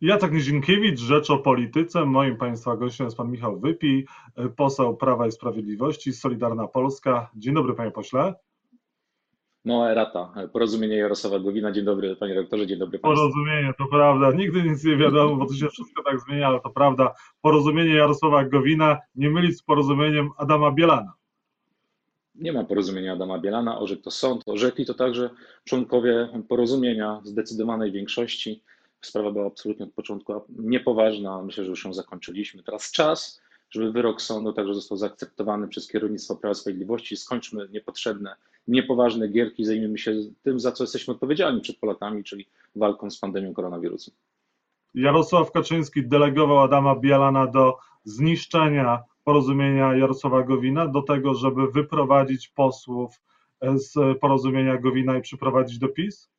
Jacek Nizinkiewicz, Rzecz o Polityce. Moim Państwa gościem jest Pan Michał Wypij, poseł Prawa i Sprawiedliwości, Solidarna Polska. Dzień dobry Panie Pośle. No, erata. Porozumienie Jarosława Gowina. Dzień dobry Panie Rektorze, dzień dobry Państwu. Porozumienie, to prawda. Nigdy nic nie wiadomo, bo to się wszystko tak zmienia, ale to prawda. Porozumienie Jarosława Gowina nie mylić z porozumieniem Adama Bielana. Nie ma porozumienia Adama Bielana, orzekł to sąd, orzekli to także członkowie porozumienia zdecydowanej większości. Sprawa była absolutnie od początku niepoważna. Myślę, że już ją zakończyliśmy. Teraz czas, żeby wyrok sądu także został zaakceptowany przez kierownictwo Prawa i Sprawiedliwości. Skończmy niepotrzebne, niepoważne gierki, zajmijmy się tym, za co jesteśmy odpowiedzialni przed Polakami, czyli walką z pandemią koronawirusa. Jarosław Kaczyński delegował Adama Bielana do zniszczenia porozumienia Jarosława Gowina, do tego, żeby wyprowadzić posłów z porozumienia Gowina i przyprowadzić do PiS?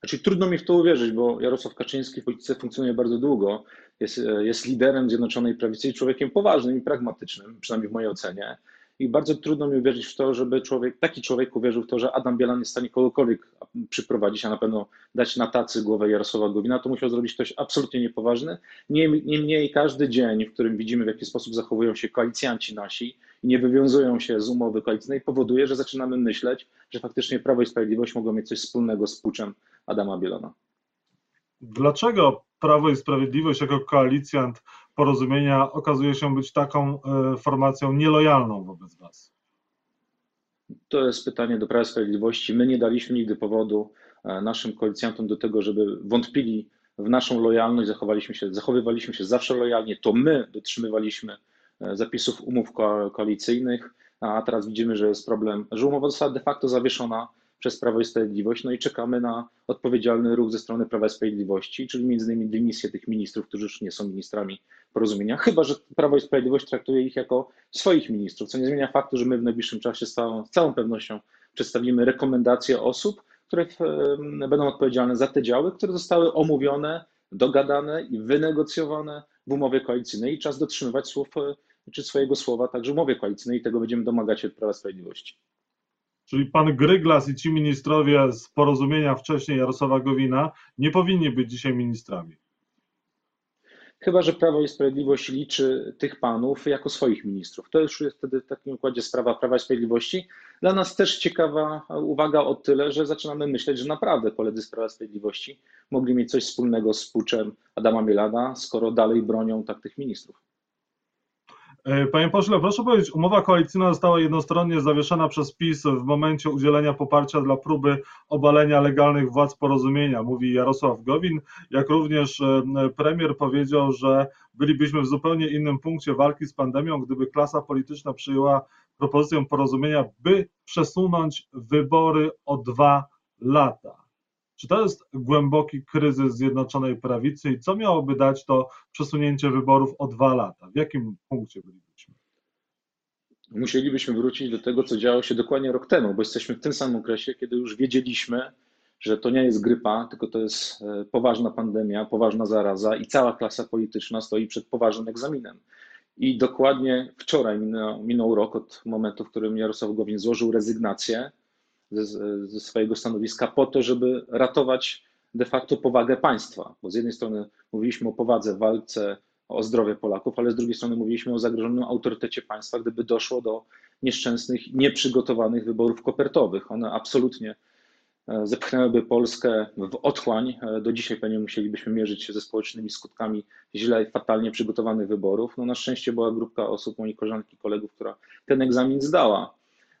Znaczy, trudno mi w to uwierzyć, bo Jarosław Kaczyński w polityce funkcjonuje bardzo długo, jest, jest liderem Zjednoczonej Prawicy i człowiekiem poważnym i pragmatycznym, przynajmniej w mojej ocenie. I bardzo trudno mi uwierzyć w to, żeby człowiek, taki człowiek uwierzył w to, że Adam Bielan jest w stanie kogokolwiek przyprowadzić, a na pewno dać na tacy głowę Jarosława Gowina. To musiał zrobić ktoś absolutnie niepoważny. Niemniej każdy dzień, w którym widzimy, w jaki sposób zachowują się koalicjanci nasi i nie wywiązują się z umowy koalicyjnej, powoduje, że zaczynamy myśleć, że faktycznie Prawo i Sprawiedliwość mogą mieć coś wspólnego z puczem Adama Bielona. Dlaczego Prawo i Sprawiedliwość jako koalicjant porozumienia okazuje się być taką e, formacją nielojalną wobec Was? To jest pytanie do Prawa Sprawiedliwości. My nie daliśmy nigdy powodu e, naszym koalicjantom do tego, żeby wątpili w naszą lojalność, zachowaliśmy się, zachowywaliśmy się zawsze lojalnie. To my dotrzymywaliśmy e, zapisów umów koalicyjnych, a teraz widzimy, że jest problem, że umowa została de facto zawieszona przez Prawo i Sprawiedliwość, no i czekamy na odpowiedzialny ruch ze strony Prawa i Sprawiedliwości, czyli między innymi dymisję tych ministrów, którzy już nie są ministrami porozumienia, chyba że Prawo i Sprawiedliwość traktuje ich jako swoich ministrów, co nie zmienia faktu, że my w najbliższym czasie z całą, z całą pewnością przedstawimy rekomendacje osób, które w, będą odpowiedzialne za te działy, które zostały omówione, dogadane i wynegocjowane w umowie koalicyjnej i czas dotrzymywać słów czy swojego słowa także w umowie koalicyjnej i tego będziemy domagać się od Prawa Sprawiedliwości. Czyli pan Gryglas i ci ministrowie z porozumienia wcześniej Jarosława Gowina nie powinni być dzisiaj ministrami. Chyba, że Prawo i Sprawiedliwość liczy tych panów jako swoich ministrów. To już jest wtedy w takim układzie sprawa Prawa i Sprawiedliwości. Dla nas też ciekawa uwaga o tyle, że zaczynamy myśleć, że naprawdę koledzy z Prawa i Sprawiedliwości mogli mieć coś wspólnego z puczem Adama Mielana, skoro dalej bronią tak tych ministrów. E, panie pośle, proszę powiedzieć, umowa koalicyjna została jednostronnie zawieszona przez PiS w momencie udzielenia poparcia dla próby obalenia legalnych władz porozumienia, mówi Jarosław Gowin, jak również e, premier powiedział, że bylibyśmy w zupełnie innym punkcie walki z pandemią, gdyby klasa polityczna przyjęła propozycję porozumienia, by przesunąć wybory o dwa lata. Czy to jest głęboki kryzys Zjednoczonej Prawicy i co miałoby dać to przesunięcie wyborów o dwa lata? W jakim punkcie bylibyśmy? Musielibyśmy wrócić do tego, co działo się dokładnie rok temu, bo jesteśmy w tym samym okresie, kiedy już wiedzieliśmy, że to nie jest grypa, tylko to jest e, poważna pandemia, poważna zaraza i cała klasa polityczna stoi przed poważnym egzaminem. I dokładnie wczoraj minął, minął rok od momentu, w którym Jarosław Gowin złożył rezygnację ze, ze swojego stanowiska po to, żeby ratować de facto powagę państwa. Bo z jednej strony mówiliśmy o powadze walce o zdrowie Polaków, ale z drugiej strony mówiliśmy o zagrożonym autorytecie państwa, gdyby doszło do nieszczęsnych, nieprzygotowanych wyborów kopertowych. One absolutnie e, zepchnęłyby Polskę w otchłań. E, do dzisiaj pewnie musielibyśmy mierzyć się ze społecznymi skutkami źle i fatalnie przygotowanych wyborów. No na szczęście była grupka osób, moi koleżanki, kolegów, która ten egzamin zdała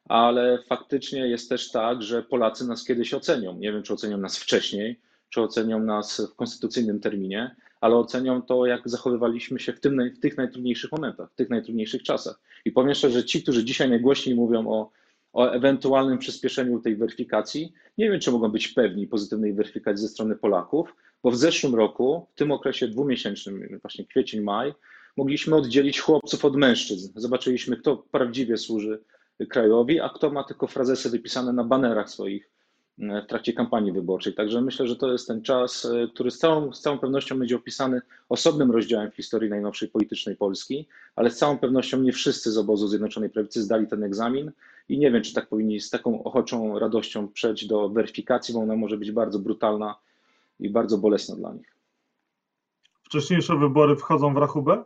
ale faktycznie jest też tak, że Polacy nas kiedyś ocenią. Nie wiem, czy ocenią nas wcześniej, czy ocenią nas w konstytucyjnym terminie, ale ocenią to, jak zachowywaliśmy się w, tym, w tych najtrudniejszych momentach, w tych najtrudniejszych czasach. I powiem szczerze, że ci, którzy dzisiaj najgłośniej mówią o, o ewentualnym przyspieszeniu tej weryfikacji, nie wiem, czy mogą być pewni pozytywnej weryfikacji ze strony Polaków, bo w zeszłym roku, w tym okresie dwumiesięcznym, właśnie kwiecień, maj, mogliśmy oddzielić chłopców od mężczyzn. Zobaczyliśmy, kto prawdziwie służy krajowi, a kto ma tylko frazesy wypisane na banerach swoich e, w trakcie kampanii wyborczej. Także myślę, że to jest ten czas, e, który z całą, z całą pewnością będzie opisany osobnym rozdziałem w historii najnowszej politycznej Polski, ale z całą pewnością nie wszyscy z obozu Zjednoczonej Prawicy zdali ten egzamin i nie wiem, czy tak powinni z taką ochoczą radością przejść do weryfikacji, bo ona może być bardzo brutalna i bardzo bolesna dla nich. Wcześniejsze wybory wchodzą w rachubę?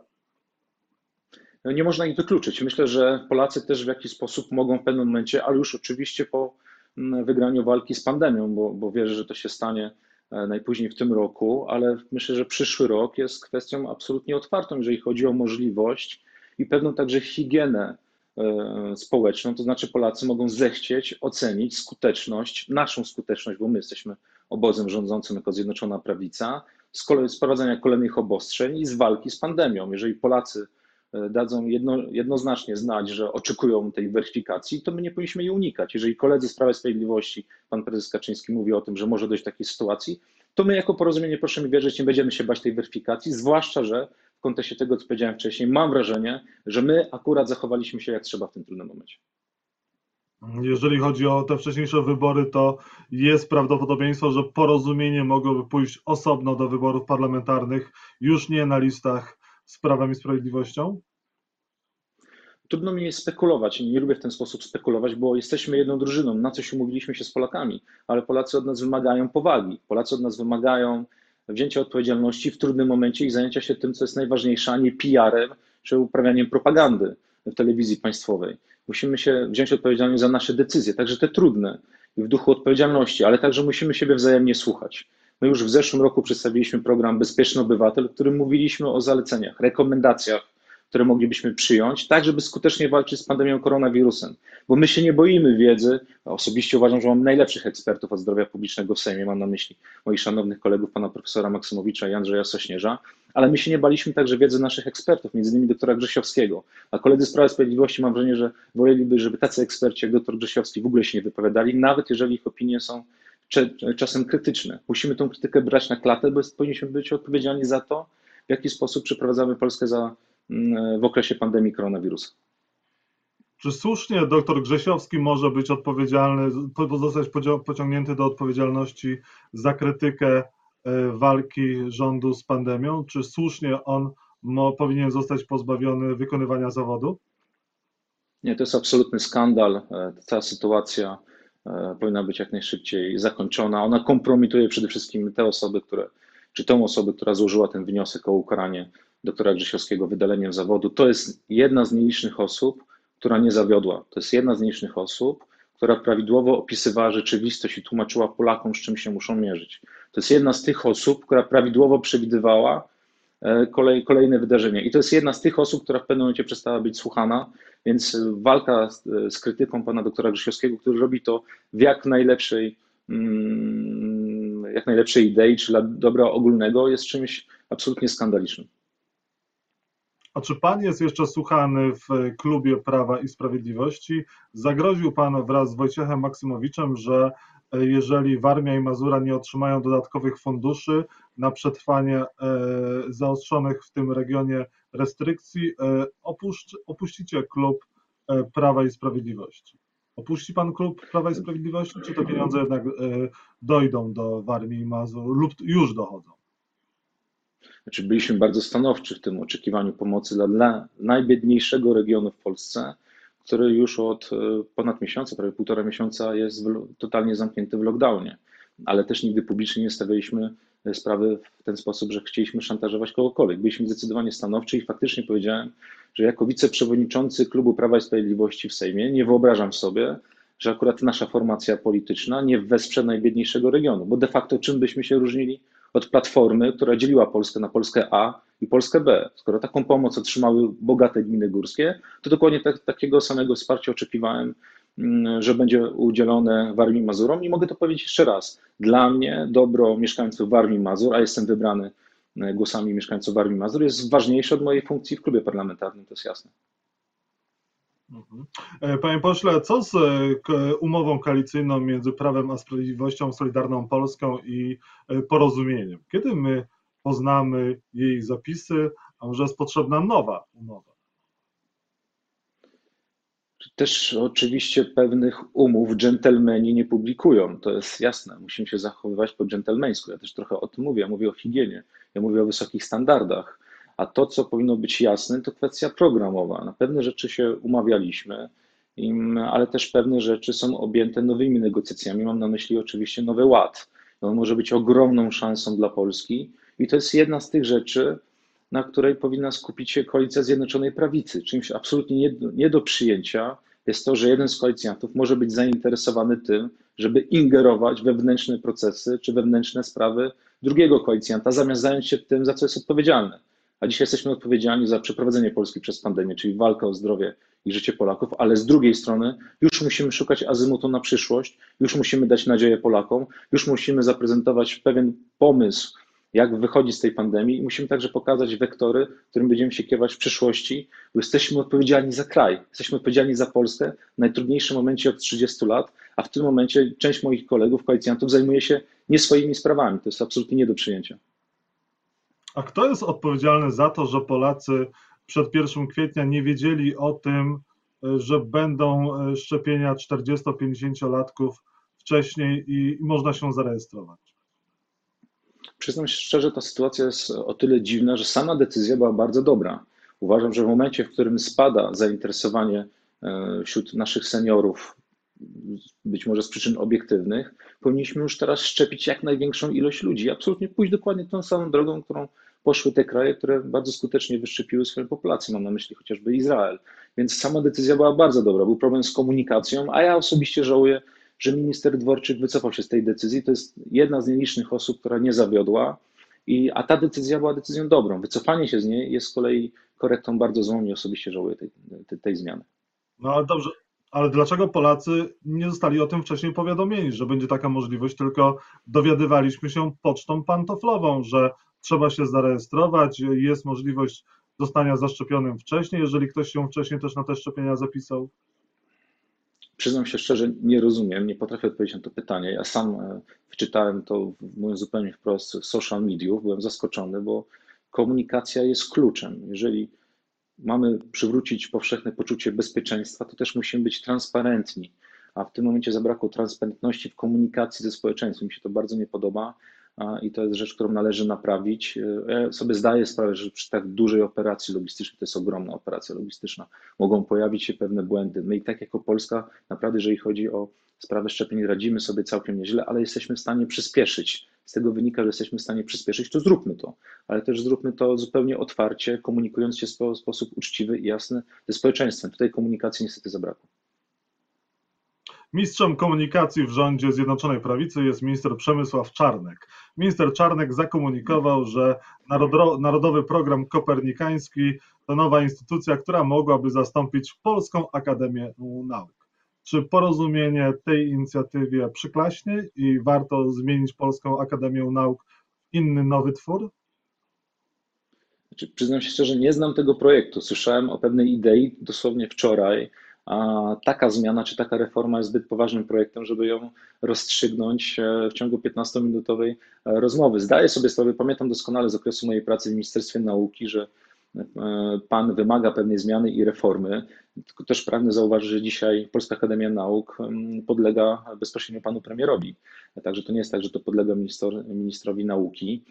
Nie można ich wykluczyć. Myślę, że Polacy też w jakiś sposób mogą w pewnym momencie, ale już oczywiście po mm, wygraniu walki z pandemią, bo, bo wierzę, że to się stanie e, najpóźniej w tym roku, ale myślę, że przyszły rok jest kwestią absolutnie otwartą, jeżeli chodzi o możliwość i pewną także higienę e, społeczną, to znaczy Polacy mogą zechcieć ocenić skuteczność, naszą skuteczność, bo my jesteśmy obozem rządzącym jako Zjednoczona Prawica, z sprowadzania kolejnych obostrzeń i z walki z pandemią. Jeżeli Polacy dadzą jedno, jednoznacznie znać, że oczekują tej weryfikacji, to my nie powinniśmy jej unikać. Jeżeli koledzy z Prawa i Sprawiedliwości, pan prezes Kaczyński mówi o tym, że może dojść do takiej sytuacji, to my jako porozumienie, proszę mi wierzyć, nie będziemy się bać tej weryfikacji, zwłaszcza, że w kontekście tego, co powiedziałem wcześniej, mam wrażenie, że my akurat zachowaliśmy się jak trzeba w tym trudnym momencie. Jeżeli chodzi o te wcześniejsze wybory, to jest prawdopodobieństwo, że porozumienie mogłoby pójść osobno do wyborów parlamentarnych, już nie na listach z Prawem i Sprawiedliwością? Trudno mi jest spekulować, nie lubię w ten sposób spekulować, bo jesteśmy jedną drużyną, na coś umówiliśmy się z Polakami, ale Polacy od nas wymagają powagi, Polacy od nas wymagają wzięcia odpowiedzialności w trudnym momencie i zajęcia się tym, co jest najważniejsze, a nie PR-em czy uprawianiem propagandy w telewizji państwowej. Musimy się wziąć odpowiedzialność za nasze decyzje, także te trudne w duchu odpowiedzialności, ale także musimy siebie wzajemnie słuchać. My już w zeszłym roku przedstawiliśmy program Bezpieczny Obywatel, w którym mówiliśmy o zaleceniach, rekomendacjach, które moglibyśmy przyjąć, tak żeby skutecznie walczyć z pandemią koronawirusem. Bo my się nie boimy wiedzy. Osobiście uważam, że mam najlepszych ekspertów od zdrowia publicznego w Sejmie. Mam na myśli moich szanownych kolegów, pana profesora Maksymowicza i Andrzeja Sośnierza, ale my się nie baliśmy także wiedzy naszych ekspertów, między innymi doktora Grzesiowskiego. A koledzy z Prawa Sprawiedliwości mam wrażenie, że woleliby, żeby tacy eksperci jak doktor Grzesiowski w ogóle się nie wypowiadali, nawet jeżeli ich opinie są czasem krytyczne. Musimy tę krytykę brać na klatę, bo powinniśmy być odpowiedzialni za to, w jaki sposób przeprowadzamy Polskę za Mm, w okresie pandemii koronawirusa. Czy słusznie doktor Grzesiowski może być odpowiedzialny, zostać pociągnięty do odpowiedzialności za krytykę e, walki rządu z pandemią? Czy słusznie on powinien zostać pozbawiony wykonywania zawodu? Nie, to jest absolutny skandal. E, ta sytuacja powinna być jak najszybciej zakończona. Ona kompromituje przede wszystkim te osoby, które, czy tą osobę, która złożyła ten wniosek o ukaranie doktora Grzesiowskiego wydaleniem zawodu. To jest jedna z nielicznych osób, która nie zawiodła. To jest jedna z nielicznych osób, która prawidłowo opisywała rzeczywistość i tłumaczyła Polakom, z czym się muszą mierzyć. To jest jedna z tych osób, która prawidłowo przewidywała e, kolej, kolejne wydarzenia. I to jest jedna z tych osób, która w pewnym momencie przestała być słuchana, więc walka z, z krytyką pana doktora Grzesiowskiego, który robi to w jak najlepszej, mm, jak najlepszej idei, czy dla dobra ogólnego, jest czymś absolutnie skandalicznym. A czy pan jest jeszcze słuchany w klubie Prawa i Sprawiedliwości? Zagroził pan wraz z Wojciechem Maksymowiczem, że e, jeżeli Warmia i Mazura nie otrzymają dodatkowych funduszy na przetrwanie e, zaostrzonych w tym regionie restrykcji, e, opuścicie klub Prawa i Sprawiedliwości. Opuści pan klub Prawa i Sprawiedliwości, czy te pieniądze jednak dojdą do Warmii i Mazur lub już dochodzą? Znaczy byliśmy bardzo stanowczy w tym oczekiwaniu pomocy dla, dla najbiedniejszego regionu w Polsce, który już od e, ponad miesiąca, prawie półtora miesiąca jest totalnie zamknięty w lockdownie. Ale też nigdy publicznie nie stawialiśmy e, sprawy w ten sposób, że chcieliśmy szantażować kogokolwiek. Byliśmy zdecydowanie stanowczy i faktycznie powiedziałem, że jako wiceprzewodniczący Klubu Prawa i Sprawiedliwości w Sejmie nie wyobrażam sobie, że akurat nasza formacja polityczna nie wesprze najbiedniejszego regionu, bo de facto czym byśmy się różnili od Platformy, która dzieliła Polskę na Polskę A i Polskę B. Skoro taką pomoc otrzymały bogate gminy górskie, to dokładnie tak, takiego samego wsparcia oczekiwałem, mm, że będzie udzielone Warmii Mazurom. I mogę to powiedzieć jeszcze raz. Dla mnie dobro mieszkańców Warmii Mazur, a jestem wybrany e, głosami mieszkańców Warmii Mazur, jest ważniejsze od mojej funkcji w klubie parlamentarnym, to jest jasne. Mhm. E, panie pośle, co z e, umową koalicyjną między Prawem a Sprawiedliwością, Solidarną Polską i e, Porozumieniem? Kiedy my poznamy jej zapisy, a może jest potrzebna nowa umowa? Też oczywiście pewnych umów dżentelmeni nie publikują, to jest jasne. Musimy się zachowywać po dżentelmeńsku. Ja też trochę o tym mówię. Ja mówię o higienie, ja mówię o wysokich standardach a to, co powinno być jasne, to kwestia programowa. Na pewne rzeczy się umawialiśmy, ale też pewne rzeczy są objęte nowymi negocjacjami. Mam na myśli oczywiście nowy ład. On może być ogromną szansą dla Polski I to jest jedna z tych rzeczy, na której powinna skupić się koalicja Zjednoczonej Prawicy. Czymś absolutnie nie do, nie do przyjęcia jest to, że jeden z koalicjantów może być zainteresowany tym, żeby ingerować we wewnętrzne procesy czy wewnętrzne sprawy drugiego koalicjanta, zamiast zająć się tym, za co jest odpowiedzialny. A dzisiaj jesteśmy odpowiedzialni za przeprowadzenie Polski przez pandemię, czyli walkę o zdrowie i życie Polaków, ale z drugiej strony już musimy szukać azymutu na przyszłość, już musimy dać nadzieję Polakom, już musimy zaprezentować pewien pomysł, jak wychodzić z tej pandemii i musimy także pokazać wektory, którym będziemy się kierować w przyszłości, bo jesteśmy odpowiedzialni za kraj, jesteśmy odpowiedzialni za Polskę w najtrudniejszym momencie od 30 lat, a w tym momencie część moich kolegów, koalicjantów zajmuje się nie swoimi sprawami. To jest absolutnie nie do przyjęcia. A kto jest odpowiedzialny za to, że Polacy przed 1 kwietnia nie wiedzieli o tym, że będą szczepienia 40-50-latków wcześniej i można się zarejestrować? Przyznam się szczerze, ta sytuacja jest o tyle dziwna, że sama decyzja była bardzo dobra. Uważam, że w momencie, w którym spada zainteresowanie e, wśród naszych seniorów, być może z przyczyn obiektywnych, powinniśmy już teraz szczepić jak największą ilość ludzi. Absolutnie pójść dokładnie tą samą drogą, którą poszły te kraje, które bardzo skutecznie wyszczepiły swoją populację. Mam na myśli chociażby Izrael. Więc sama decyzja była bardzo dobra. Był problem z komunikacją, a ja osobiście żałuję, że minister Dworczyk wycofał się z tej decyzji. To jest jedna z nielicznych osób, która nie zawiodła, i, a ta decyzja była decyzją dobrą. Wycofanie się z niej jest z kolei korektą bardzo złą i osobiście żałuję tej, tej, tej zmiany. No ale dobrze, ale dlaczego Polacy nie zostali o tym wcześniej powiadomieni, że będzie taka możliwość, tylko dowiadywaliśmy się pocztą pantoflową, że trzeba się zarejestrować, jest możliwość zostania zaszczepionym wcześniej, jeżeli ktoś się wcześniej też na te szczepienia zapisał? Przyznam się szczerze, nie rozumiem, nie potrafię odpowiedzieć na to pytanie. Ja sam e, wyczytałem to, mówiąc zupełnie wprost, social mediów, byłem zaskoczony, bo komunikacja jest kluczem. Jeżeli mamy przywrócić powszechne poczucie bezpieczeństwa, to też musimy być transparentni. A w tym momencie zabrakło transparentności w komunikacji ze społeczeństwem. Mi się to bardzo nie podoba i to jest rzecz, którą należy naprawić. Ja sobie zdaję sprawę, że przy tak dużej operacji logistycznej, to jest ogromna operacja logistyczna, mogą pojawić się pewne błędy. My i tak jako Polska, naprawdę, jeżeli chodzi o sprawę szczepień, radzimy sobie całkiem nieźle, ale jesteśmy w stanie przyspieszyć. Z tego wynika, że jesteśmy w stanie przyspieszyć, to zróbmy to, ale też zróbmy to zupełnie otwarcie, komunikując się w sposób uczciwy i jasny ze społeczeństwem. Tutaj komunikacji niestety zabrakło. Mistrzem komunikacji w rządzie Zjednoczonej Prawicy jest minister Przemysław Czarnek. Minister Czarnek zakomunikował, że Narodowy Program Kopernikański to nowa instytucja, która mogłaby zastąpić Polską Akademię Nauk. Czy porozumienie tej inicjatywie przyklaśnie i warto zmienić Polską Akademię Nauk w inny nowy twór? Znaczy, przyznam się szczerze, nie znam tego projektu. Słyszałem o pewnej idei dosłownie wczoraj a taka zmiana czy taka reforma jest zbyt poważnym projektem, żeby ją rozstrzygnąć e, w ciągu 15-minutowej e, rozmowy. Zdaję sobie sprawę, pamiętam doskonale z okresu mojej pracy w Ministerstwie Nauki, że Pan wymaga pewnej zmiany i reformy. Tylko też pragnę zauważyć, że dzisiaj Polska Akademia Nauk podlega bezpośrednio panu premierowi. Także to nie jest tak, że to podlega minister, ministrowi nauki.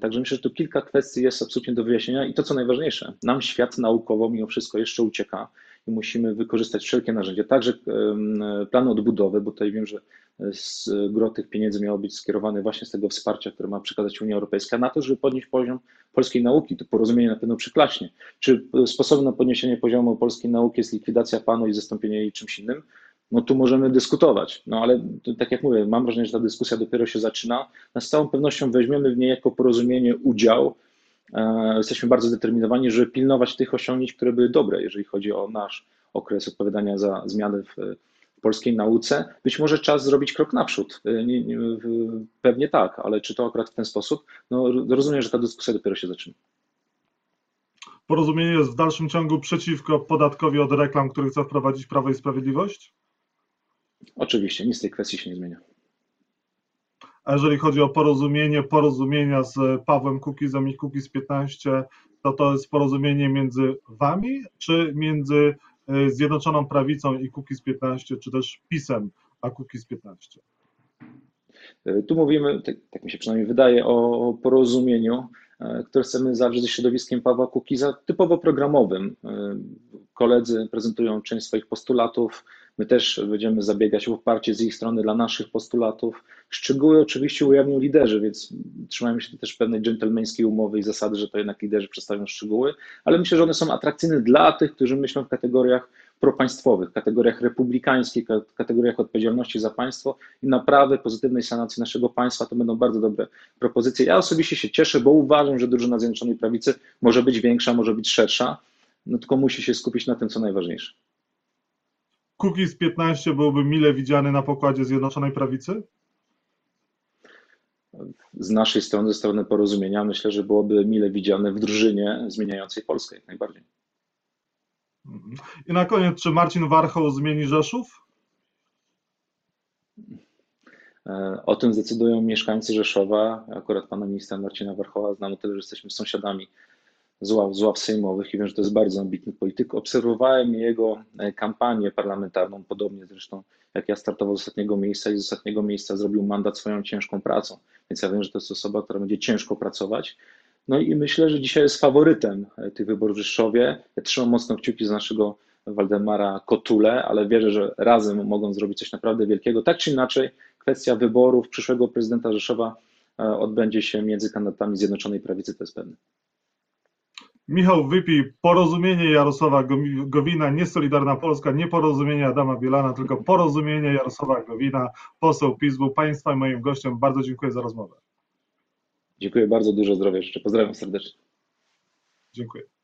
Także myślę, że tu kilka kwestii jest absolutnie do wyjaśnienia i to, co najważniejsze, nam świat naukowo mimo wszystko jeszcze ucieka i musimy wykorzystać wszelkie narzędzia, także plany odbudowy, bo tutaj wiem, że z gro tych pieniędzy miało być skierowane właśnie z tego wsparcia, które ma przekazać Unia Europejska na to, żeby podnieść poziom polskiej nauki. To porozumienie na pewno przyklaśnie. Czy sposobem na podniesienie poziomu polskiej nauki jest likwidacja panu i zastąpienie jej czymś innym? No tu możemy dyskutować, no ale tak jak mówię, mam wrażenie, że ta dyskusja dopiero się zaczyna. Na z całą pewnością weźmiemy w niej jako porozumienie udział, E, jesteśmy bardzo zdeterminowani, żeby pilnować tych osiągnięć, które były dobre, jeżeli chodzi o nasz okres odpowiadania za zmiany w, polskiej nauce. Być może czas zrobić krok naprzód. E, nie, nie, pewnie tak, ale czy to akurat w ten sposób? No, rozumiem, że ta dyskusja dopiero się zaczyna. Porozumienie jest w dalszym ciągu przeciwko podatkowi od reklam, który chce wprowadzić Prawo i Sprawiedliwość? Oczywiście, nic w tej kwestii się nie zmienia. A jeżeli chodzi o porozumienie, porozumienia z Pawłem Kukizem i Kukiz 15, to to jest porozumienie między wami, czy między e, Zjednoczoną Prawicą i Kukiz 15, czy też PiSem a Kukiz 15? E, tu mówimy, tak, tak, mi się przynajmniej wydaje, o porozumieniu, e, które chcemy zawrzeć ze środowiskiem Pawła Kukiza, typowo programowym. Koledzy prezentują część swoich postulatów, My też będziemy zabiegać o poparcie z ich strony dla naszych postulatów. Szczegóły oczywiście ujawnią liderzy, więc trzymajmy się też pewnej dżentelmeńskiej umowy i zasady, że to jednak liderzy przedstawią szczegóły, ale myślę, że one są atrakcyjne dla tych, którzy myślą w kategoriach propaństwowych, kategoriach republikańskich, kategoriach odpowiedzialności za państwo i naprawdę pozytywnej sanacji naszego państwa. To będą bardzo dobre propozycje. Ja osobiście się cieszę, bo uważam, że drużyna Zjednoczonej Prawicy może być większa, może być szersza, no tylko musi się skupić na tym, co najważniejsze. Kukiz 15 byłby mile widziany na pokładzie Zjednoczonej Prawicy? Z naszej strony, ze strony porozumienia, myślę, że byłoby mile widziane w drużynie zmieniającej Polskę jak najbardziej. I na koniec, czy Marcin Warchoł zmieni Rzeszów? E, o tym zdecydują mieszkańcy Rzeszowa. Akurat pana ministra Marcina Warchoła znam tyle, że jesteśmy sąsiadami z ław, z ław sejmowych i wiem, że to jest bardzo ambitny polityk. Obserwowałem jego e, kampanię parlamentarną, podobnie zresztą jak ja startował z ostatniego miejsca i z ostatniego miejsca zrobił mandat swoją ciężką pracą. Więc ja wiem, że to jest osoba, która będzie ciężko pracować. No i myślę, że dzisiaj jest faworytem e, tych wyborów w Rzeszowie. Ja trzymam mocno kciuki z naszego Waldemara Kotule, ale wierzę, że razem mogą zrobić coś naprawdę wielkiego. Tak czy inaczej, kwestia wyborów przyszłego prezydenta Rzeszowa e, odbędzie się między kandydatami Zjednoczonej Prawicy, to jest pewne. Michał wypij porozumienie Jarosława Gowina, nie Solidarna Polska, nie porozumienie Adama Bielana, tylko porozumienie Jarosława Gowina, poseł PiS był Państwa i moim gościem. Bardzo dziękuję za rozmowę. Dziękuję bardzo, dużo zdrowia życzę. Pozdrawiam serdecznie. Dziękuję.